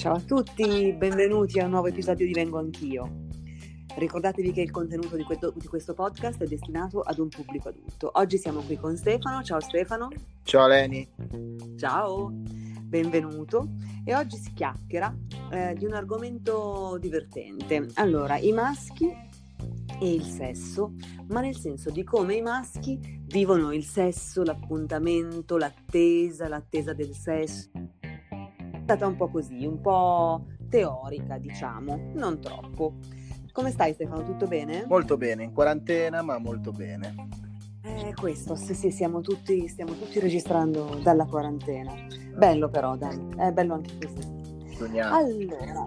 Ciao a tutti, benvenuti a un nuovo episodio di Vengo Anch'io. Ricordatevi che il contenuto di questo, di questo, podcast è destinato ad un pubblico adulto. Oggi siamo qui con Stefano. Ciao Stefano. Ciao Leni. Ciao, benvenuto. E oggi si chiacchiera eh, di un argomento divertente. Allora, i maschi e il sesso, ma nel senso di come i maschi vivono il sesso, l'appuntamento, l'attesa, l'attesa del sesso. Stata un po' così, un po' teorica, diciamo, non troppo. Come stai Stefano? Tutto bene? Molto bene, in quarantena ma molto bene. Eh, questo, sì, sì, siamo tutti, stiamo tutti registrando dalla quarantena. Bello però, dai, è bello anche così. Sogniamo. Allora,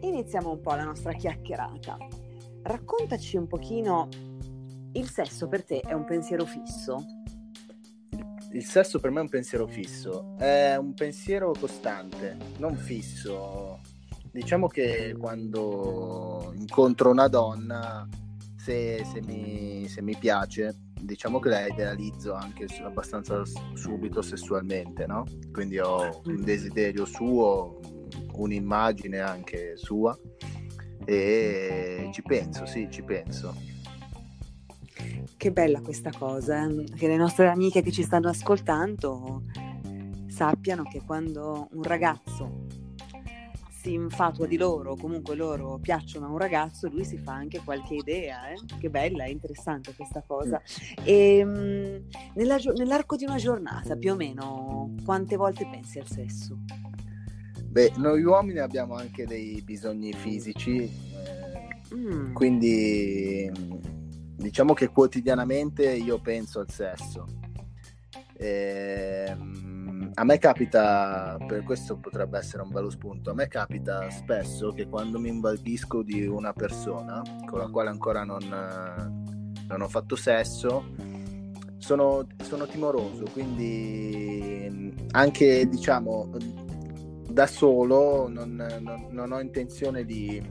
iniziamo un po' la nostra chiacchierata. Raccontaci un pochino, il sesso per te è un pensiero fisso? Il sesso per me è un pensiero fisso, è un pensiero costante, non fisso diciamo che quando incontro una donna, se, se, mi, se mi, piace, diciamo che la idealizzo anche abbastanza subito sessualmente, no? Quindi ho un desiderio suo, un'immagine anche sua e ci penso, sì, ci penso. Che bella questa cosa, eh? che le nostre amiche che ci stanno ascoltando sappiano che quando un ragazzo si infatua di loro, comunque loro piacciono a un ragazzo, lui si fa anche qualche idea, eh? che bella, è interessante questa cosa. E, mh, nella, nell'arco di una giornata, più o meno, quante volte pensi al sesso? Beh, noi uomini abbiamo anche dei bisogni fisici, eh, mm. quindi diciamo che quotidianamente io penso al sesso. Eh, a me capita, per questo potrebbe essere un bello spunto, a me capita spesso che quando mi invaghisco di una persona con la quale ancora non, non ho fatto sesso, sono, sono, timoroso, quindi anche diciamo da solo non, non, non ho intenzione di,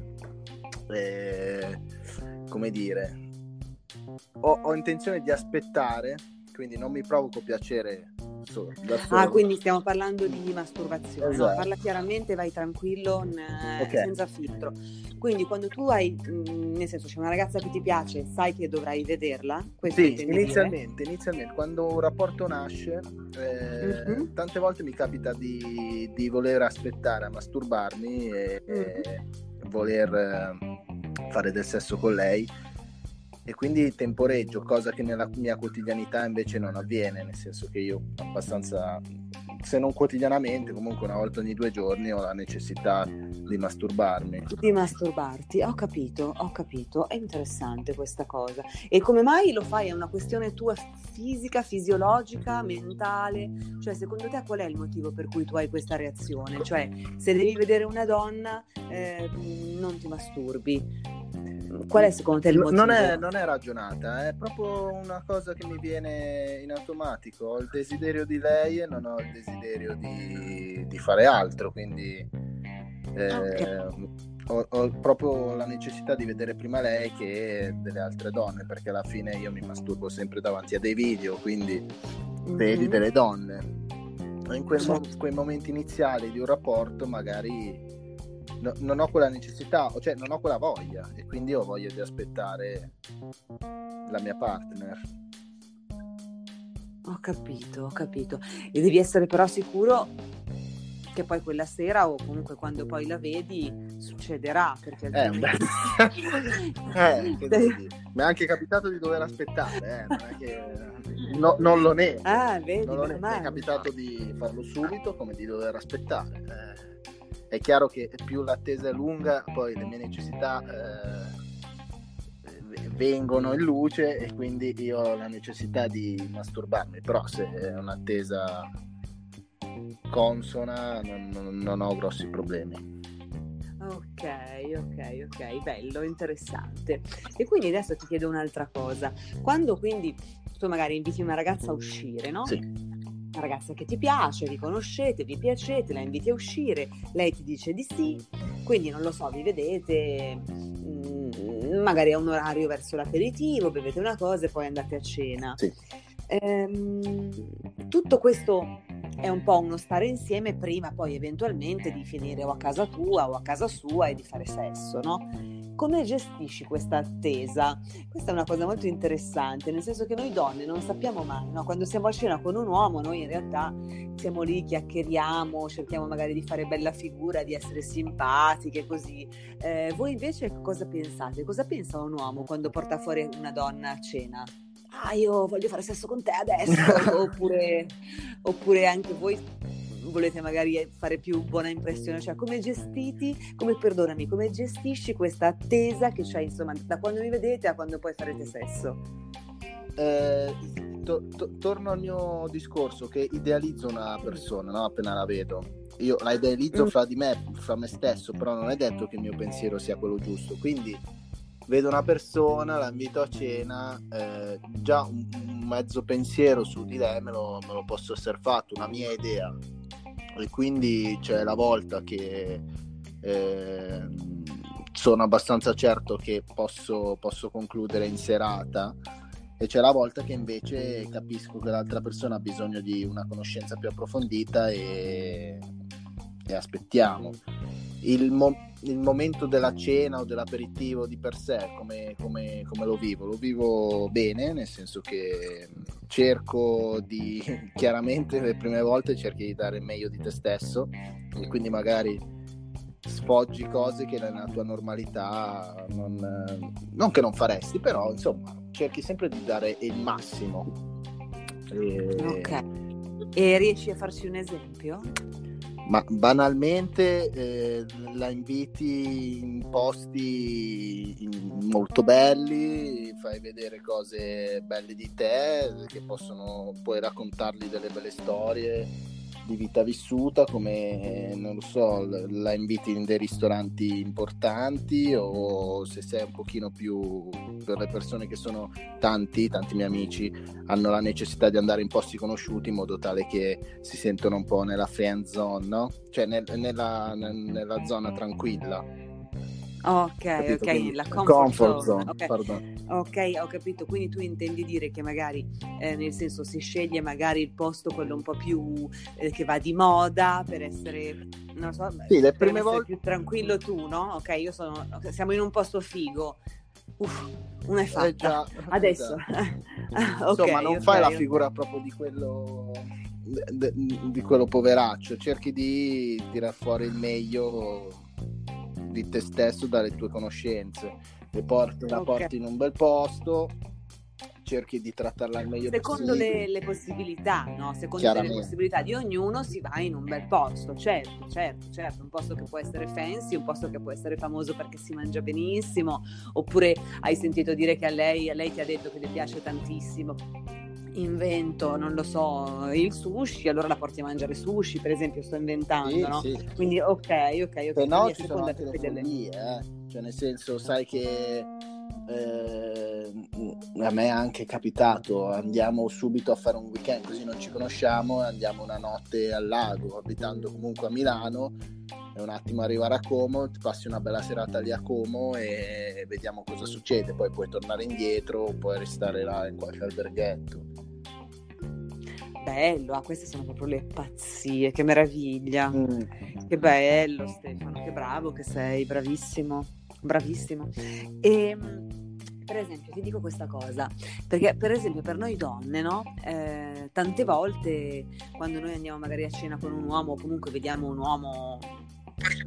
eh, come dire, ho, ho intenzione di aspettare, quindi non mi provoco piacere solo, ah, quindi stiamo parlando di masturbazione. Esatto. No? Parla chiaramente, vai tranquillo, n- okay. senza filtro. Quindi quando tu hai, mh, nel senso, c'è una ragazza che ti piace, sai che dovrai vederla? Sì, inizialmente, inizialmente, quando un rapporto nasce, eh, mm-hmm. tante volte mi capita di, di, voler aspettare a masturbarmi e, mm-hmm. e voler eh, fare del sesso con lei e quindi temporeggio, cosa che nella mia quotidianità invece non avviene, nel senso che io abbastanza, se non quotidianamente, comunque una volta ogni due giorni ho la necessità di masturbarmi. Di masturbarti, ho capito, ho capito, è interessante questa cosa. E come mai lo fai? È una questione tua fisica, fisiologica, mentale? Cioè, secondo te qual è il motivo per cui tu hai questa reazione? Cioè, se devi vedere una donna, eh, non ti masturbi Qual è secondo te il motivo? Non è, non è ragionata, è proprio una cosa che mi viene in automatico. Ho il desiderio di lei e non ho il desiderio di, di fare altro, quindi eh, okay. ho, ho, proprio la necessità di vedere prima lei che delle altre donne, perché alla fine io mi masturbo sempre davanti a dei video, quindi mm-hmm. vedi delle donne. In quei, mo- quei momenti iniziali di un rapporto magari no, non ho quella necessità, cioè non ho quella voglia e quindi ho voglia di aspettare la mia partner. Ho capito, ho capito. E devi essere però sicuro che poi quella sera o comunque quando poi la vedi succederà perché eh, eh, mi è anche capitato di dover aspettare eh, non, è che... no, non lo nego ah, vedi, non lo nego. mi è capitato di farlo subito come di dover aspettare eh è chiaro che più l'attesa è lunga, poi le mie necessità eh, vengono in luce e quindi io ho la necessità di masturbarmi, però se è un'attesa consona non, non, ho grossi problemi. Ok, ok, ok, bello, interessante. E quindi adesso ti chiedo un'altra cosa. Quando quindi tu magari inviti una ragazza a uscire, no? Sì. Una ragazza che ti piace, vi conoscete, vi piacete, la inviti a uscire, lei ti dice di sì, quindi non lo so, vi vedete, mh, mm, magari a un orario verso l'aperitivo, bevete una cosa e poi andate a cena. Sì. Ehm, tutto questo è un po' uno stare insieme prima poi eventualmente di finire o a casa tua o a casa sua e di fare sesso, no? Come gestisci questa attesa? Questa è una cosa molto interessante, nel senso che noi donne non sappiamo mai, no? Quando siamo a cena con un uomo, noi in realtà siamo lì, chiacchieriamo, cerchiamo magari di fare bella figura, di essere simpatiche, così. Eh, voi invece cosa pensate? Cosa pensa un uomo quando porta fuori una donna a cena? ah io voglio fare sesso con te adesso, oppure, oppure anche voi volete magari fare più buona impressione, cioè come gestiti, come perdonami, come gestisci questa attesa che c'è insomma da quando mi vedete a quando poi farete sesso? Eh, to- to- torno al mio discorso che idealizzo una persona no? appena la vedo. Io la idealizzo mm. fra di me, fra me stesso, però non è detto che il mio pensiero sia quello giusto. Quindi vedo una persona, la invito a cena, eh, già un, un, mezzo pensiero su di lei me lo, me lo, posso essere fatto, una mia idea. E quindi c'è la volta che eh, sono abbastanza certo che posso, posso concludere in serata e c'è la volta che invece capisco che l'altra persona ha bisogno di una conoscenza più approfondita e, e aspettiamo. Il, mo- il momento della cena o dell'aperitivo di per sé, come, come, come, lo vivo? Lo vivo bene, nel senso che cerco di, chiaramente le prime volte cerchi di dare meglio di te stesso e quindi magari sfoggi cose che nella tua normalità non, non che non faresti, però insomma cerchi sempre di dare il massimo. E... Ok. E riesci a farci un esempio? Ma banalmente eh, la inviti in posti molto belli, fai vedere cose belle di te, che possono puoi raccontargli delle belle storie di vita vissuta, come non lo so, la inviti in dei ristoranti importanti o se sei un pochino più per le persone che sono tanti, tanti miei amici hanno la necessità di andare in posti conosciuti in modo tale che si sentono un po' nella friend zone, no? Cioè nel, nella, nella zona tranquilla Ok, capito? ok, Quindi, la comfort, comfort zone. zone okay. Ok, ho capito. Quindi tu intendi dire che magari, eh, nel senso, si sceglie magari il posto quello un po' più eh, che va di moda per essere, non so, sì, le prime volte più tranquillo tu, no? Ok, io sono, siamo in un posto figo. Uff, una è eh, fatta. Eh già, Adesso. okay, Insomma, non okay, fai la figura proprio di quello di quello poveraccio, cerchi di tirar fuori il meglio di te stesso dalle tue conoscenze le porti, la okay. porti in un bel posto cerchi di trattarla al meglio secondo le, le, possibilità no? secondo le possibilità di ognuno si va in un bel posto certo certo certo un posto che può essere fancy un posto che può essere famoso perché si mangia benissimo oppure hai sentito dire che a lei, a lei ti ha detto che le piace tantissimo invento, non lo so, il sushi, allora la porti a mangiare sushi, per esempio, sto inventando, sì, no? Sì. Quindi ok, ok, ok. Se no ci sono anche le follie, eh? Cioè nel senso, sai che eh, a me è anche capitato, andiamo subito a fare un weekend così non ci conosciamo e andiamo una notte al lago, abitando comunque a Milano e un attimo arrivare a Como, ti passi una bella serata lì a Como e vediamo cosa succede, poi puoi tornare indietro o puoi restare là in qualche alberghetto bello, ah, queste sono proprio le pazzie, che meraviglia. Mm. Che bello Stefano, che bravo che sei, bravissimo, bravissimo. E ehm, per esempio, ti dico questa cosa, perché per esempio per noi donne, no? Eh, tante volte quando noi andiamo magari a cena con un uomo o comunque vediamo un uomo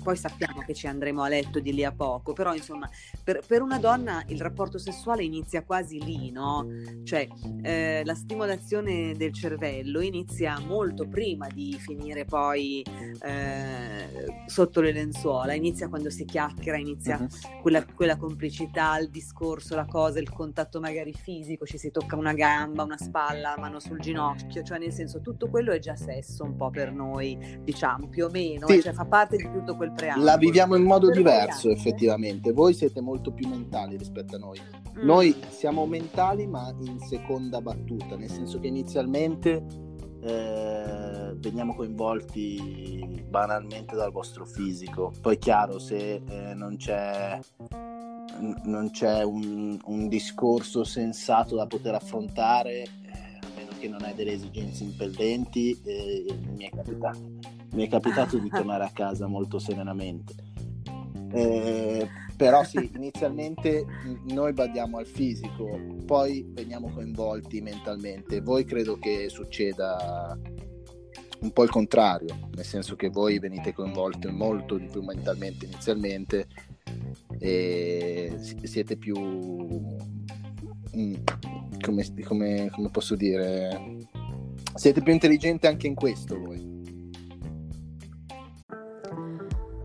poi sappiamo che ci andremo a letto di lì a poco, però insomma per, per una donna il rapporto sessuale inizia quasi lì, no? Cioè eh, la stimolazione del cervello inizia molto prima di finire poi eh, sotto le lenzuola, inizia quando si chiacchiera, inizia uh-huh. quella, quella complicità, il discorso, la cosa, il contatto magari fisico, ci si tocca una gamba, una spalla, la mano sul ginocchio, cioè nel senso tutto quello è già sesso un po' per noi, diciamo, più o meno, sì. cioè fa parte di tutto quel preambolo. La viviamo in modo per diverso voi effettivamente, voi siete molto più mentali rispetto a noi. Mm. Noi siamo mentali ma in seconda battuta, nel senso che inizialmente eh, veniamo coinvolti banalmente dal vostro fisico. Poi chiaro, se eh, non c'è non c'è un, un, discorso sensato da poter affrontare, eh, a meno che non hai delle esigenze impellenti, eh, mi, è capitato, mi, è capitato, di tornare a casa molto serenamente. Eh, però sì, inizialmente noi badiamo al fisico, poi veniamo coinvolti mentalmente. Voi credo che succeda un po' il contrario, nel senso che voi venite coinvolti molto di più mentalmente inizialmente e siete più mm, come, come, come posso dire siete più intelligenti anche in questo voi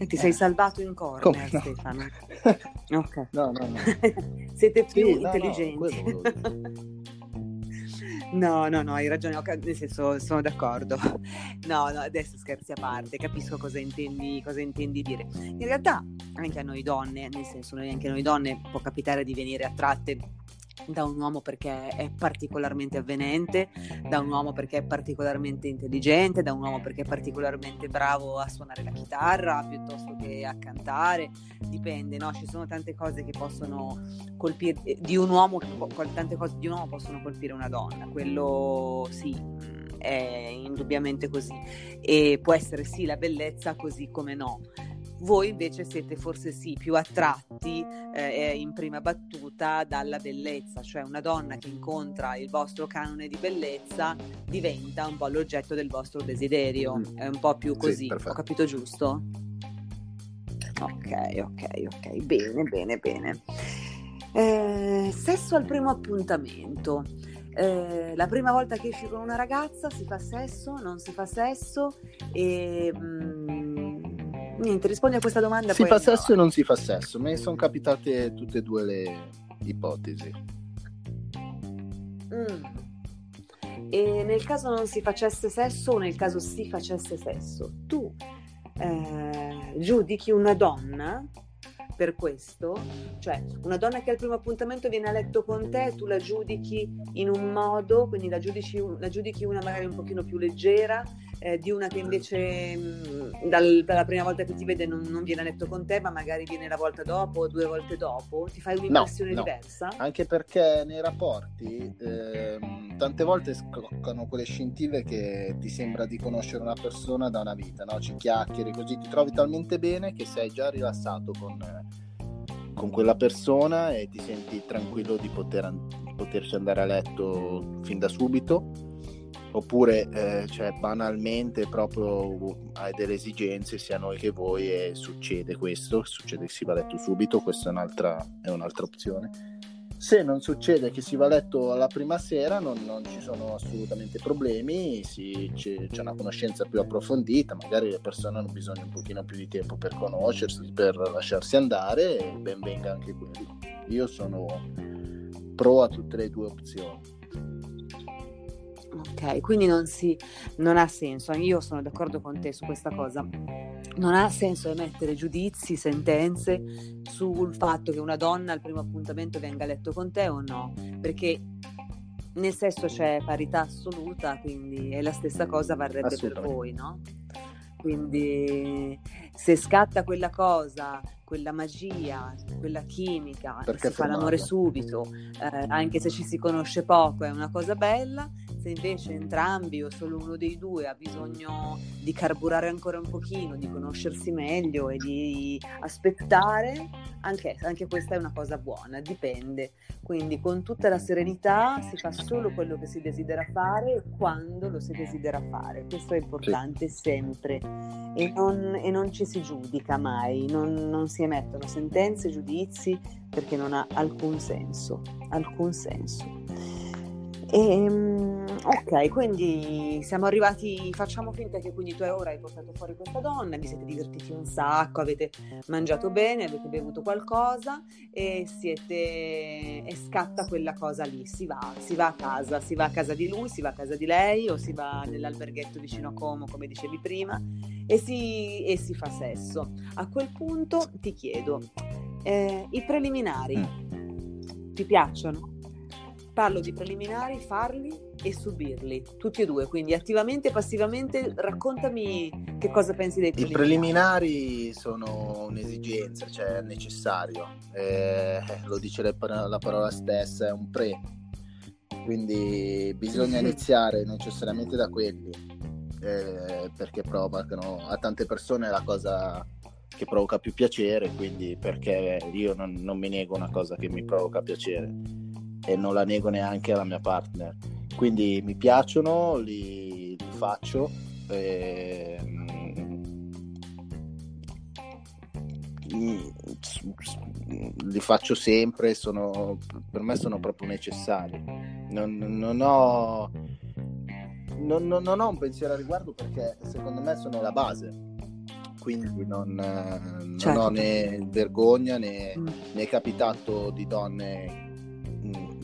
E ti sei salvato in corner, no? Stefano. ok. No, no, no. Siete più sì, intelligenti. No, no, No, no, no, hai ragione, nel senso sono d'accordo. No, no, adesso scherzi a parte, capisco cosa intendi, cosa intendi dire. In realtà anche a noi donne, nel senso noi anche a noi donne può capitare di venire attratte da un uomo perché è particolarmente avvenente, da un uomo perché è particolarmente intelligente, da un uomo perché è particolarmente bravo a suonare la chitarra piuttosto che a cantare, dipende, no? Ci sono tante cose che possono colpire di un uomo, tante cose di un uomo possono colpire una donna, quello sì, è indubbiamente così. E può essere sì la bellezza così come no voi invece siete forse sì più attratti eh, in prima battuta dalla bellezza, cioè una donna che incontra il vostro canone di bellezza diventa un po' l'oggetto del vostro desiderio, mm. è un po' più così, sì, ho capito giusto? Ok, ok, ok, bene, bene, bene. Eh, sesso al primo appuntamento. Eh, la prima volta che esci con una ragazza si fa sesso, non si fa sesso e... Mm, Niente, rispondi a questa domanda. Si fa sesso no. e non si fa sesso. Mi sono capitate tutte e due le ipotesi. Mm. E nel caso non si facesse sesso o nel caso si facesse sesso, tu eh, giudichi una donna per questo? Cioè, una donna che al primo appuntamento viene a letto con te, tu la giudichi in un modo, quindi la giudici, la giudichi una magari un pochino più leggera, eh, di una che invece mh, mm, dal, dalla prima volta che ti vede non, non, viene a letto con te, ma magari viene la volta dopo o due volte dopo, ti fai un'impressione no, no. diversa? Anche perché nei rapporti eh, tante volte scoccano quelle scintille che ti sembra di conoscere una persona da una vita, no? ci chiacchieri così, ti trovi talmente bene che sei già rilassato con con quella persona e ti senti tranquillo di poter, poterci andare a letto fin da subito oppure eh, cioè, banalmente proprio hai delle esigenze sia noi che voi e succede questo succede che si va a letto subito questa è un'altra, è un'altra opzione se non succede che si va a letto la prima sera non, non ci sono assolutamente problemi si, c'è, c'è, una conoscenza più approfondita magari le persone hanno bisogno un pochino più di tempo per conoscersi per lasciarsi andare e ben venga anche quello. Io sono pro a tutte le due opzioni. Ok, quindi non, si, non ha senso, io sono d'accordo con te su questa cosa, non ha senso emettere giudizi, sentenze sul fatto che una donna al primo appuntamento venga a letto con te o no, perché nel sesso c'è parità assoluta, quindi è la stessa cosa varrebbe per voi, no? Quindi se scatta quella cosa, quella magia, quella chimica, Perché si fa l'amore subito, eh, anche se ci si conosce poco, è una cosa bella. Se invece entrambi o solo uno dei due ha bisogno di carburare ancora un pochino, di conoscersi meglio e di aspettare, anche, anche questa è una cosa buona, dipende. Quindi con tutta la serenità si fa solo quello che si desidera fare quando lo si desidera fare. Questo è importante sì. sempre e non, e non, ci si giudica mai, non, non si emettono sentenze, giudizi perché non ha alcun senso, alcun senso. E, ehm, ok, quindi siamo arrivati, facciamo finta che quindi tu ora hai portato fuori questa donna, vi siete divertiti un sacco, avete mangiato bene, avete bevuto qualcosa e siete e scatta quella cosa lì, si va, si va a casa, si va a casa di lui, si va a casa di lei o si va nell'alberghetto vicino a Como, come dicevi prima, e si, e si fa sesso. A quel punto ti chiedo, eh, i preliminari mm. ti piacciono? Parlo di preliminari, farli e subirli, tutti e due, quindi attivamente e passivamente raccontami che cosa pensi dei preliminari. I preliminari. sono un'esigenza, cioè è necessario, eh, lo dice la parola stessa, è un pre, quindi bisogna iniziare necessariamente da quelli, eh, perché provocano a tante persone la cosa che provoca più piacere, quindi perché io non, non mi nego una cosa che mi provoca piacere e non la nego neanche alla mia partner. Quindi mi piacciono, li, li faccio. E, mm, li faccio sempre, sono, per me sono proprio necessari. Non, non, ho, non, non, ho un pensiero a riguardo perché secondo me sono la base. Quindi non, certo. non ho certo. né vergogna né, mm. né è capitato di donne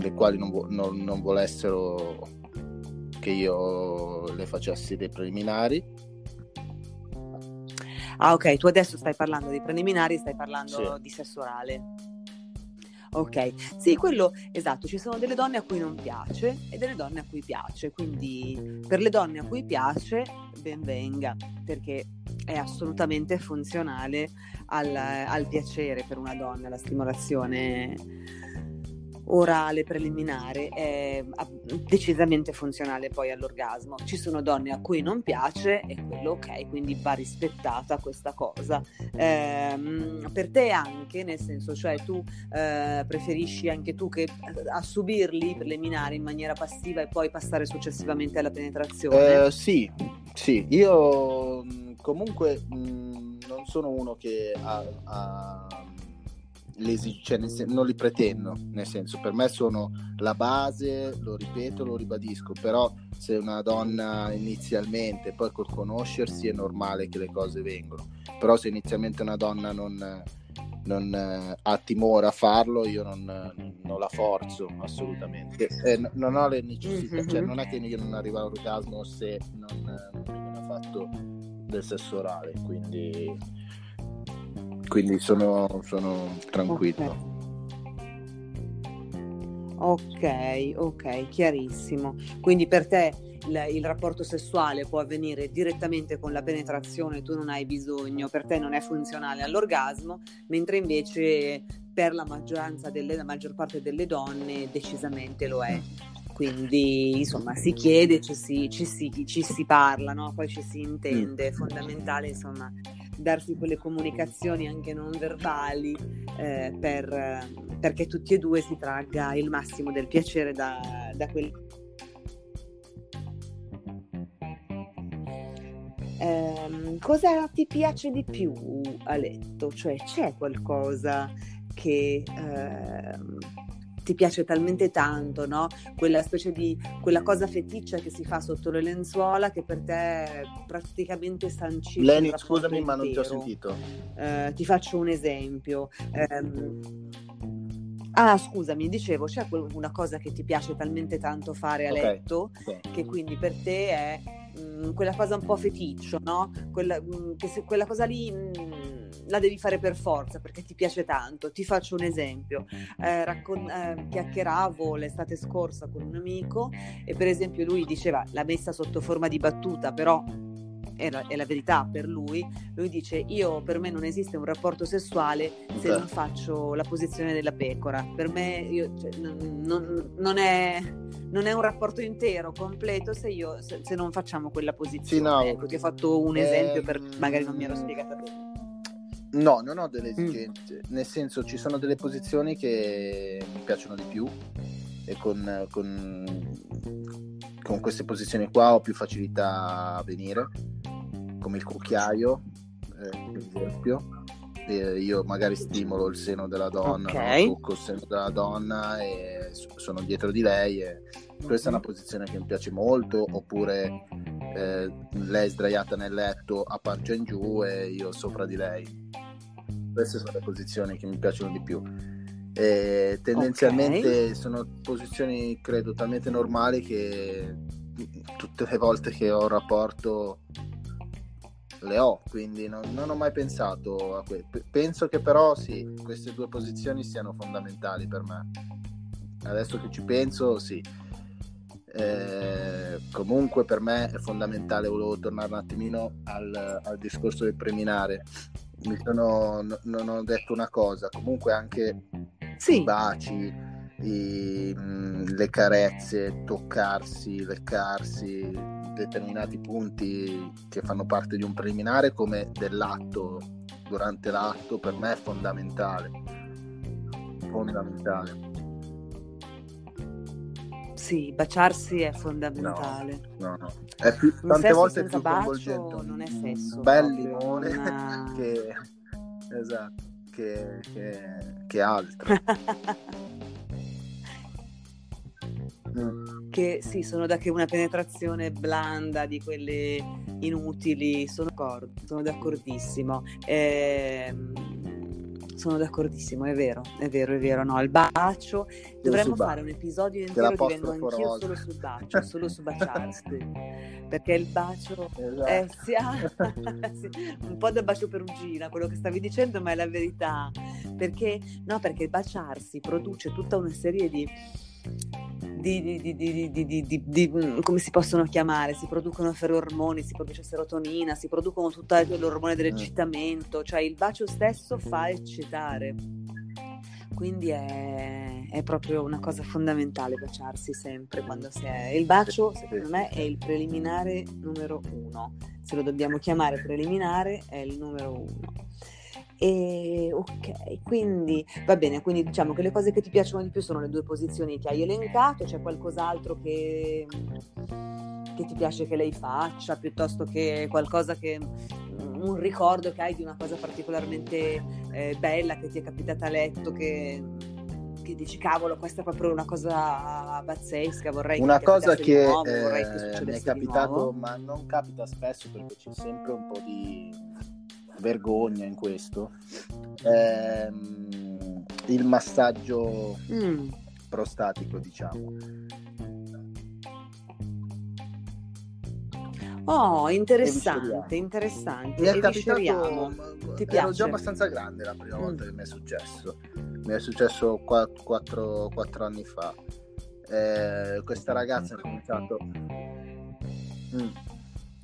le quali non, non, non volessero che io le facessi dei preliminari. Ah, ok, tu adesso stai parlando di preliminari, stai parlando sì. di sesso orale. Ok, sì, quello esatto, ci sono delle donne a cui non piace e delle donne a cui piace, quindi per le donne a cui piace ben venga, perché è assolutamente funzionale al, al piacere per una donna, la stimolazione orale preliminare è decisamente funzionale poi all'orgasmo. Ci sono donne a cui non piace e quello ok, quindi va rispettata questa cosa. Ehm, per te anche, nel senso, cioè tu eh, preferisci anche tu che a subirli preliminari in maniera passiva e poi passare successivamente alla penetrazione? Eh, sì, sì, io comunque mh, non sono uno che ha, ha cioè, sen- non li pretendo, nel senso per me sono la base, lo ripeto, lo ribadisco, però se una donna inizialmente, poi col conoscersi è normale che le cose vengono, però se inizialmente una donna non, non eh, ha timore a farlo, io non, non la forzo assolutamente, eh, non ho le necessità, cioè non è che io non arrivo all'orgasmo se non, non viene fatto del sesso orale, quindi quindi sono, sono tranquillo. Ok, ok, chiarissimo. Quindi per te il, il, rapporto sessuale può avvenire direttamente con la penetrazione, tu non hai bisogno, per te non è funzionale all'orgasmo, mentre invece per la maggioranza delle, la maggior parte delle donne decisamente lo è. Quindi insomma si chiede, ci si, ci si, ci si parla, no? poi ci si intende, è fondamentale insomma darsi quelle comunicazioni anche non verbali eh, per, perché tutti e due si tragga il massimo del piacere da, da quel... Eh, cosa ti piace di più a letto? Cioè c'è qualcosa che... Eh, ti piace talmente tanto, no? Quella specie di quella cosa feticcia che si fa sotto le lenzuola che per te è praticamente sancisce. Leni, scusami, intero. ma non ti ho sentito. Eh, ti faccio un esempio. Eh, Ah, scusami, dicevo, c'è una cosa che ti piace talmente tanto fare a okay. letto okay. che quindi per te è mh, mm, quella cosa un po' feticcio, no? Quella, mh, mm, se quella cosa lì mh, mm, la devi fare per forza perché ti piace tanto. Ti faccio un esempio. Eh, raccon- eh, chiacchieravo l'estate scorsa con un amico e per esempio lui diceva l'ha messa sotto forma di battuta, però è la, è la, verità per lui, lui dice io per me non esiste un rapporto sessuale se okay. non faccio la posizione della pecora, per me io, cioè, non, non, è, non, è, un rapporto intero, completo se, io, se, se non facciamo quella posizione. Sì, no, ecco, ti ho fatto un esempio per ehm, magari non mi ero spiegata bene. No, non ho delle mm. esigenze, mm. nel senso ci sono delle posizioni che mi piacciono di più e con, con, con queste posizioni qua ho più facilità a venire, come il cucchiaio, eh, per esempio. E io magari stimolo il seno della donna, okay. no? tocco il seno della donna e sono dietro di lei e questa è una posizione che mi piace molto oppure eh, lei sdraiata nel letto a pancia in giù e io sopra di lei queste sono le posizioni che mi piacciono di più. E tendenzialmente okay. sono posizioni credo talmente normali che tutte le volte che ho un rapporto le ho quindi non, non ho mai pensato a questo penso che però sì queste due posizioni siano fondamentali per me. Adesso che ci penso sì. Eh, comunque per me è fondamentale volevo tornare un attimino al, al discorso del preminare mi sono, non ho detto una cosa comunque anche sì. i baci, i, mm, le carezze, toccarsi, leccarsi, determinati punti che fanno parte di un preliminare come dell'atto durante l'atto per me è fondamentale. Fondamentale. Sì, baciarsi è fondamentale. No, no, no. È più, tante volte è più coinvolgente un, non è sesso, un bel limone una... che... Esatto che, che, che altro. mm. Che sì, sono da che una penetrazione blanda di quelle inutili, sono, d'accordo, sono d'accordissimo. Ehm sono d'accordissimo, è vero, è vero, è vero. No, il bacio, dovremmo fare un episodio intero di vengo anch'io solo sul bacio, solo su baciarsi. perché il bacio esatto. si ha sì, un po' da bacio perugina, quello che stavi dicendo, ma è la verità. Perché no, perché il baciarsi produce tutta una serie di di, di, di, di, mm, come si possono chiamare? Si producono ferormoni, si produce serotonina, si producono tutto l'ormone dell'eccitamento, cioè il bacio stesso fa eccitare. Quindi è, è proprio una cosa fondamentale baciarsi sempre quando si è. Il bacio, secondo me, è il preliminare numero uno. Se lo dobbiamo chiamare preliminare, è il numero uno. E ok, quindi va bene, quindi diciamo che le cose che ti piacciono di più sono le due posizioni che hai elencato, c'è qualcos'altro che, che ti piace che lei faccia, piuttosto che qualcosa che un ricordo che hai di una cosa particolarmente eh, bella che ti è capitata a letto, che, che, dici cavolo, questa è proprio una cosa pazzesca, vorrei una che cosa che, nuovo, eh, che mi è capitato, ma non capita spesso perché c'è sempre un po' di vergogna in questo. Ehm, il massaggio mm. prostatico, diciamo. Oh, interessante, interessante. Mi è capitato, Ti ero già abbastanza grande la prima volta mm. che mi è successo. Mi è successo 4, anni fa. Eh, questa ragazza ha cominciato... Mm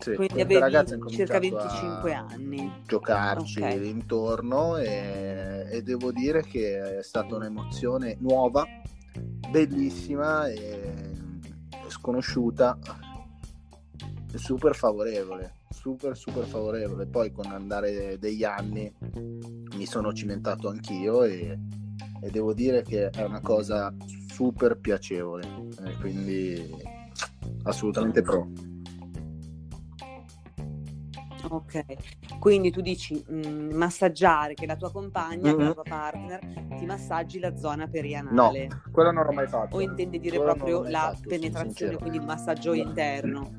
sì, Quindi avevi circa 25 anni. Giocarci okay. intorno e, e, devo dire che è stata un'emozione nuova, bellissima e sconosciuta e super favorevole, super super favorevole. Poi con andare degli anni mi sono cimentato anch'io e, e devo dire che è una cosa super piacevole, quindi assolutamente pro. Ok, quindi tu dici mh, mm, massaggiare che la tua compagna, mm-hmm. che la tua partner ti massaggi la zona perianale. No, quello non l'ho mai fatto. O intendi dire quello proprio la fatto, penetrazione, quindi il massaggio no. interno?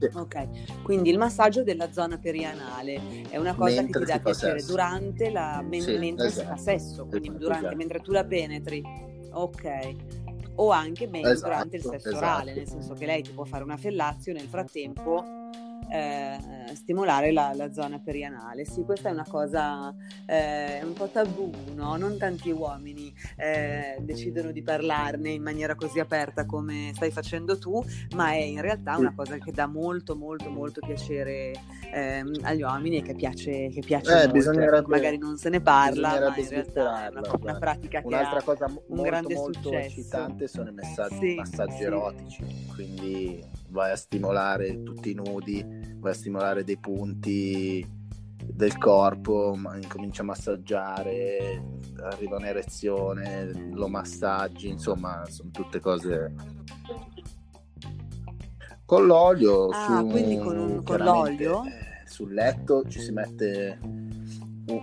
Sì. Ok, quindi il massaggio della zona perianale è una cosa mentre che ti dà piacere sesso. durante la men- sì, mentre esatto. si fa esatto. sesso, quindi esatto, durante, esatto. mentre tu la penetri. Ok. O anche meglio durante il esatto, sesso orale, nel senso che lei ti può fare una fellazio nel frattempo eh, stimolare la, la, zona perianale. Sì, questa è una cosa eh, un po' tabù, no? Non tanti uomini eh, decidono di parlarne in maniera così aperta come stai facendo tu, ma è in realtà una cosa che dà molto, molto, molto piacere ehm, agli uomini e che piace, che piace eh, molto. Magari non se ne parla, ma in realtà è una, una pratica Un'altra che cosa ha molto, un grande molto successo. eccitante sono i messaggi, sì, massaggi sì. erotici, quindi vai a stimolare tutti i nudi, vai a stimolare dei punti del corpo, incomincia a massaggiare, arriva un'erezione, lo massaggi, insomma, sono tutte cose con l'olio ah, su, quindi con, un, con l'olio eh, sul letto ci si mette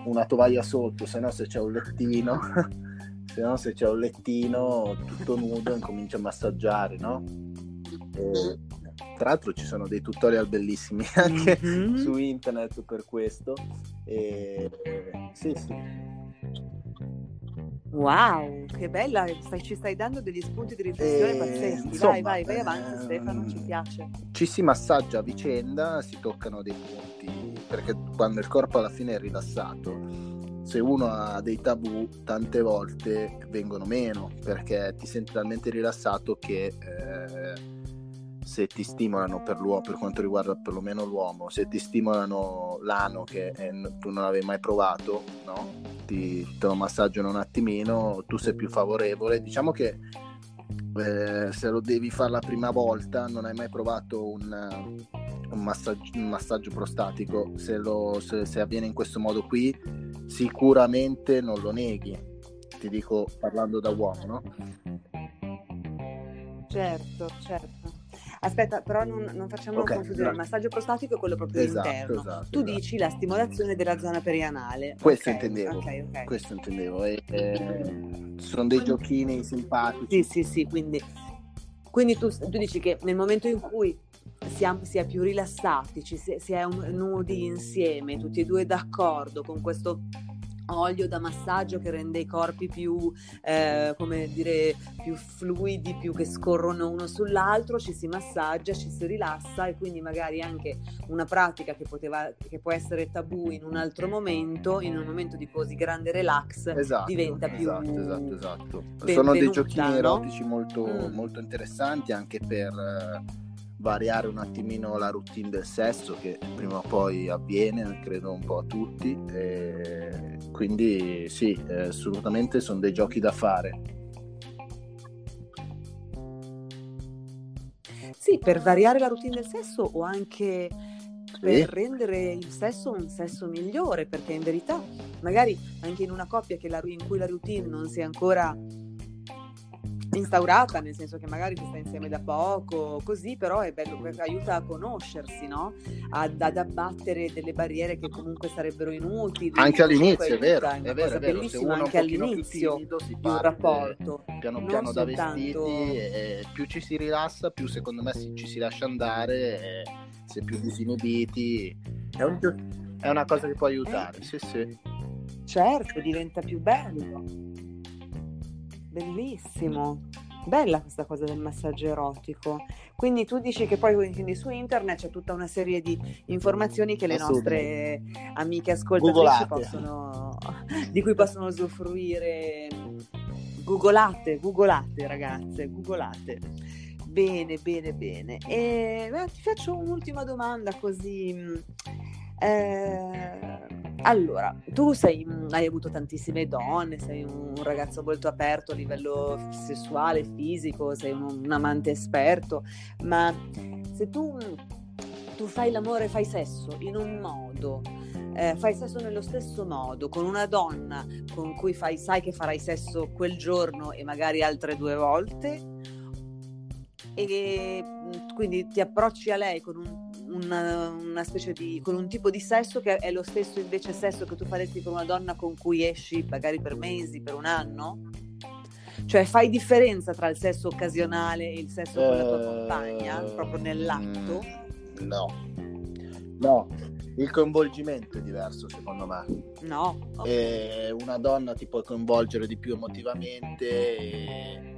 una tovaglia sotto se no se c'è un lettino se no se c'è un lettino tutto nudo incomincia a massaggiare no? E, tra l'altro ci sono dei tutorial bellissimi anche mm-hmm. su internet per questo e, sì sì Wow, che bella, stai, ci stai dando degli spunti di riflessione e, pazzeschi. Insomma, vai, vai, vai avanti ehm, Stefano, ci piace. Ci si massaggia a vicenda, si toccano dei punti, perché quando il corpo alla fine è rilassato, se uno ha dei tabù, tante volte vengono meno, perché ti senti talmente rilassato che... Eh, se ti stimolano per per quanto riguarda perlomeno l'uomo, se ti stimolano l'ano che eh, tu non avevi mai provato, no? ti, te lo massaggiano un attimino, tu sei più favorevole. Diciamo che eh, se lo devi fare la prima volta, non hai mai provato un, un, massaggio, un massaggio, prostatico, se, lo, se, se avviene in questo modo qui, sicuramente non lo neghi. Ti dico parlando da uomo, no? Certo, certo. Aspetta, però non, non facciamo okay, confusione. Il massaggio prostatico è quello proprio esatto, interno. Esatto, tu esatto. dici la stimolazione della zona perianale. Questo okay, intendevo. Okay, okay. Questo intendevo. E, eh, sono dei giochini simpatici. Sì, sì, sì. Quindi, quindi tu, tu, dici che nel momento in cui siamo, si è più rilassati, ci si, si è un, nudi insieme, tutti e due d'accordo con questo olio da massaggio che rende i corpi più, eh, come dire, più fluidi, più che scorrono uno sull'altro, ci si massaggia, ci si rilassa e quindi magari anche una pratica che, poteva, che può essere tabù in un altro momento, in un momento di così grande relax, esatto, diventa più... Esatto, esatto, esatto. Sono dei giochini no? erotici molto, mm. molto interessanti anche per variare un attimino la routine del sesso che prima o poi avviene, credo un po' a tutti. E quindi sì, eh, assolutamente sono dei giochi da fare. Sì, per variare la routine del sesso o anche per rendere il sesso un sesso migliore, perché in verità magari anche in una coppia la, in cui la routine non si è ancora instaurata, nel senso che magari si sta insieme da poco, così, però è bello, aiuta a conoscersi, no? Ad, ad abbattere delle barriere che comunque sarebbero inutili. Anche all'inizio, è vero, è vero, è vero. bellissimo anche all'inizio si di un rapporto. Piano piano da vestiti, e più ci si rilassa, più secondo me ci si lascia andare, si è più disinibiti. È, un, è una cosa che può aiutare, eh. sì sì. Certo, diventa più bello. Bellissimo. Bella questa cosa del massaggio erotico. Quindi tu dici che poi quindi su internet c'è tutta una serie di informazioni che le nostre amiche ascoltatrici possono, di cui possono usufruire. Googolate, googolate ragazze, googolate. Bene, bene, bene. E beh, ti faccio un'ultima domanda così. Eh, allora, tu sei, hai avuto tantissime donne, sei un ragazzo molto aperto a livello sessuale, fisico, sei un, un amante esperto, ma se tu, tu, fai l'amore, fai sesso in un modo, eh, fai sesso nello stesso modo con una donna con cui fai, sai che farai sesso quel giorno e magari altre due volte, e quindi ti approcci a lei con un una, una, specie di con un tipo di sesso che è lo stesso invece sesso che tu faresti con una donna con cui esci magari per mesi, per un anno? Cioè fai differenza tra il sesso occasionale e il sesso con la tua compagna, proprio nell'atto? Mm, no. No, il coinvolgimento è diverso secondo me. No. Okay. una donna ti può coinvolgere di più emotivamente e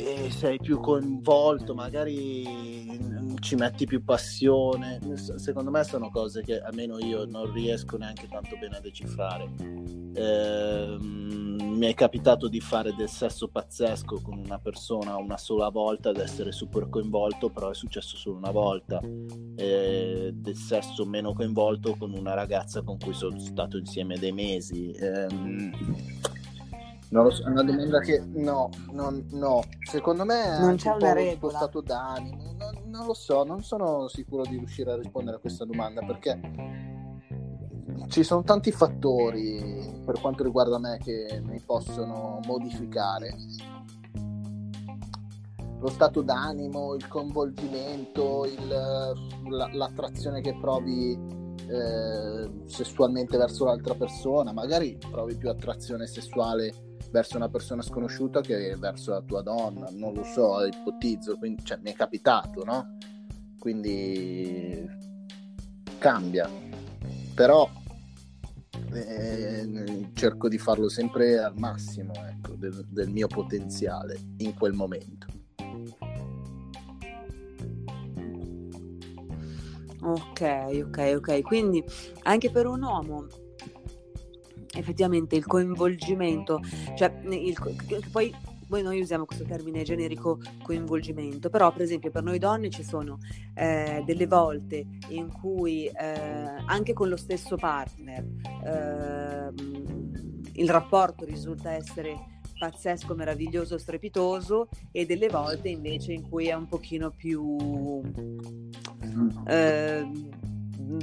e sei più coinvolto, magari ci metti più passione. Secondo me sono cose che almeno io non riesco neanche tanto bene a decifrare. Eh, mi è capitato di fare del sesso pazzesco con una persona una sola volta ed essere super coinvolto, però è successo solo una volta. Eh, del sesso meno coinvolto con una ragazza con cui sono stato insieme dei mesi. Eh, non lo so, è una domanda che no, non, no. secondo me non c'è una regola. stato d'animo, non, non, lo so, non sono sicuro di riuscire a rispondere a questa domanda perché ci sono tanti fattori per quanto riguarda me che mi possono modificare. Lo stato d'animo, il coinvolgimento, il, la, l'attrazione che provi eh, sessualmente verso l'altra persona, magari provi più attrazione sessuale verso una persona sconosciuta che verso la tua donna, non lo so, ipotizzo, quindi, cioè, mi è capitato, no? Quindi cambia, però eh, cerco di farlo sempre al massimo ecco, del, del mio potenziale in quel momento. Ok, ok, ok. Quindi anche per un uomo effettivamente il coinvolgimento, cioè il, che poi poi noi usiamo questo termine generico coinvolgimento, però per esempio per noi donne ci sono eh, delle volte in cui eh, anche con lo stesso partner eh, il rapporto risulta essere pazzesco, meraviglioso, strepitoso e delle volte invece in cui è un pochino più eh,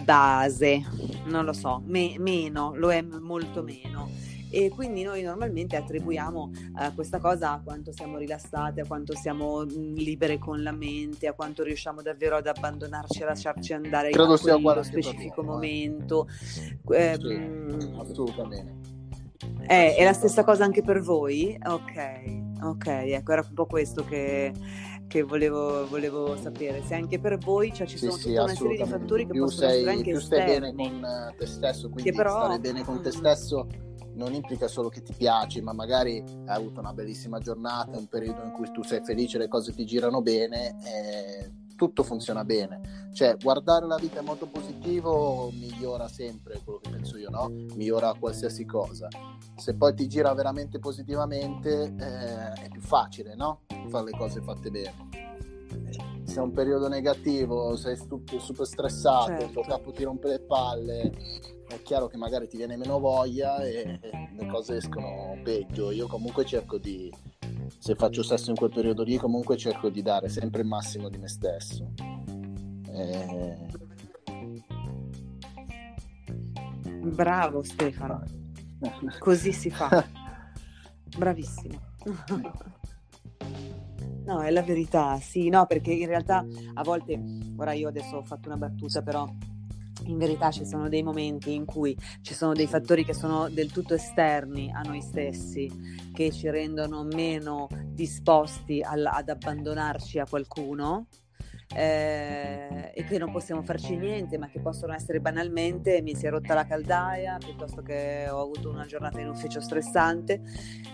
base, non lo so, me- meno, lo è molto meno. E quindi noi normalmente attribuiamo uh, questa cosa a quanto siamo rilassate, a quanto siamo mh, mm, libere con la mente, a quanto riusciamo davvero ad abbandonarci, a lasciarci andare Credo in quello specifico me, momento. Eh, sì, ehm, assolutamente. Eh, è la stessa cosa anche per voi? Ok, ok, ecco, era un po' questo che, che volevo, volevo, sapere. Se anche per voi cioè, ci sono sì, tutta una serie di fattori che più possono sei, essere anche più esterni. stai bene con eh, te stesso, quindi però... stare bene con te stesso non implica solo che ti piaci, ma magari hai avuto una bellissima giornata, un periodo in cui tu sei felice, le cose ti girano bene. E tutto funziona bene. Cioè, guardare la vita in modo positivo migliora sempre quello che penso io, no? Migliora qualsiasi cosa. Se poi ti gira veramente positivamente, eh, è più facile, no? Fare le cose fatte bene. Se è un periodo negativo, sei super stressato, certo. il tuo capo ti rompe le palle, è chiaro che magari ti viene meno voglia e, e le cose escono peggio. Io comunque cerco di, se faccio sesso in quel periodo lì comunque cerco di dare sempre il massimo di me stesso. Eh... bravo Stefano. Così si fa. Bravissimo. No è la verità sì no perché in realtà a volte ora io adesso ho fatto una battuta però in verità ci sono dei momenti in cui ci sono dei fattori che sono del tutto esterni a noi stessi, che ci rendono meno disposti al, ad abbandonarci a qualcuno. Eh, e che non possiamo farci niente, ma che possono essere banalmente mi si è rotta la caldaia, piuttosto che ho avuto una giornata in ufficio stressante,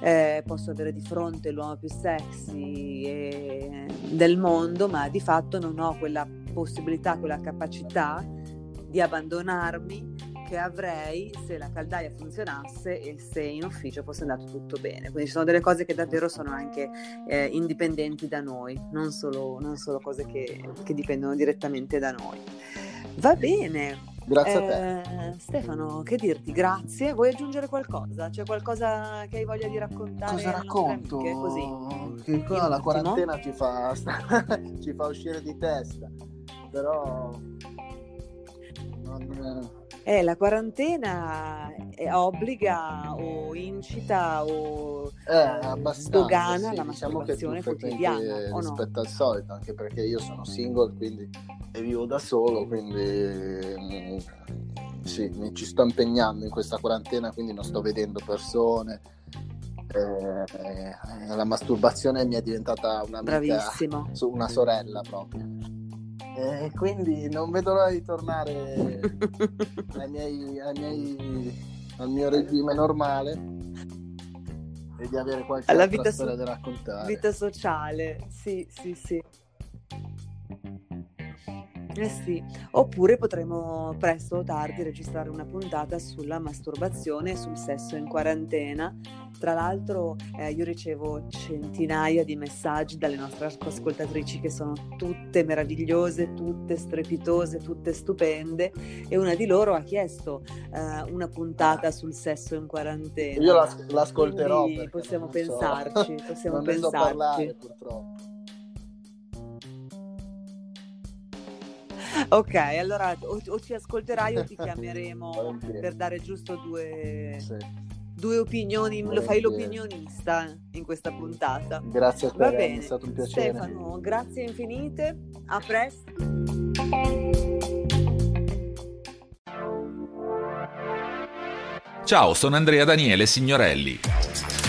eh, posso avere di fronte l'uomo più sexy eh, del mondo, ma di fatto non ho quella possibilità, quella capacità di abbandonarmi che avrei se la caldaia funzionasse e se in ufficio fosse andato tutto bene. Quindi ci sono delle cose che davvero sono anche eh, indipendenti da noi, non solo, non solo cose che, che, dipendono direttamente da noi. Va bene. Grazie eh, a te. Eh, Stefano, che dirti? Grazie. Vuoi aggiungere qualcosa? C'è qualcosa che hai voglia di raccontare? Cosa racconto? Così. Che qua la quarantena ci fa, ci fa uscire di testa. Però eh, la quarantena obbliga o incita o eh, dogana sì, la diciamo masturbazione quotidiana rispetto no? al solito anche perché io sono single quindi e vivo da solo quindi mm, sì, mi ci sto impegnando in questa quarantena quindi non sto vedendo persone eh, la masturbazione mi è diventata una Bravissimo. una sorella proprio e quindi non vedo l'ora di tornare ai miei, ai miei, al mio regime normale e di avere qualche Alla storia so- da raccontare. Vita sociale, sì, sì, sì. Eh sì, oppure potremo presto o tardi registrare una puntata sulla masturbazione e sul sesso in quarantena. Tra l'altro eh, io ricevo centinaia di messaggi dalle nostre ascoltatrici che sono tutte meravigliose, tutte strepitose, tutte stupende e una di loro ha chiesto eh, una puntata sul sesso in quarantena. Io l'as- l'ascolterò. Possiamo pensarci, so. possiamo non pensarci. So parlare, purtroppo. Ok, allora o, o, ci ascolterai o ti chiameremo per dare giusto due, sì. due opinioni. Lo fai l'opinionista in questa puntata. Grazie a te, Va bene. è stato un piacere. Stefano, grazie infinite. A presto. Ciao, sono Andrea Daniele Signorelli.